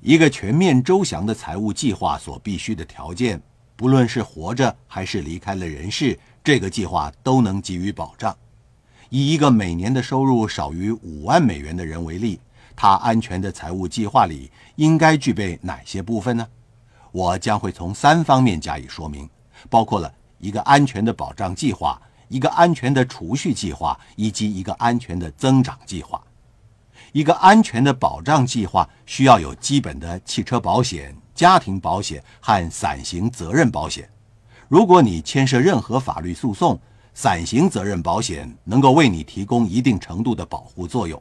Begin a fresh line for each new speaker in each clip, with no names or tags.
一个全面周详的财务计划所必须的条件，不论是活着还是离开了人世，这个计划都能给予保障。以一个每年的收入少于五万美元的人为例，他安全的财务计划里应该具备哪些部分呢？我将会从三方面加以说明，包括了一个安全的保障计划、一个安全的储蓄计划以及一个安全的增长计划。一个安全的保障计划需要有基本的汽车保险、家庭保险和伞形责任保险。如果你牵涉任何法律诉讼，伞形责任保险能够为你提供一定程度的保护作用。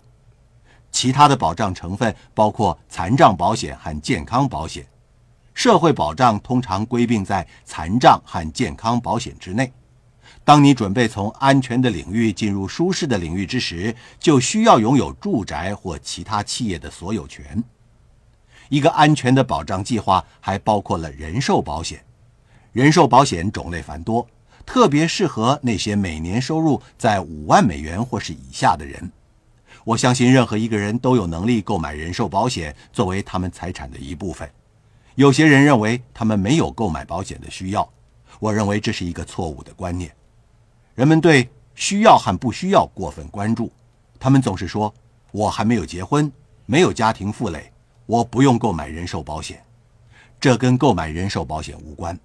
其他的保障成分包括残障保险和健康保险。社会保障通常归并在残障和健康保险之内。当你准备从安全的领域进入舒适的领域之时，就需要拥有住宅或其他企业的所有权。一个安全的保障计划还包括了人寿保险。人寿保险种类繁多，特别适合那些每年收入在五万美元或是以下的人。我相信任何一个人都有能力购买人寿保险作为他们财产的一部分。有些人认为他们没有购买保险的需要，我认为这是一个错误的观念。人们对需要和不需要过分关注，他们总是说：“我还没有结婚，没有家庭负累，我不用购买人寿保险。”这跟购买人寿保险无关。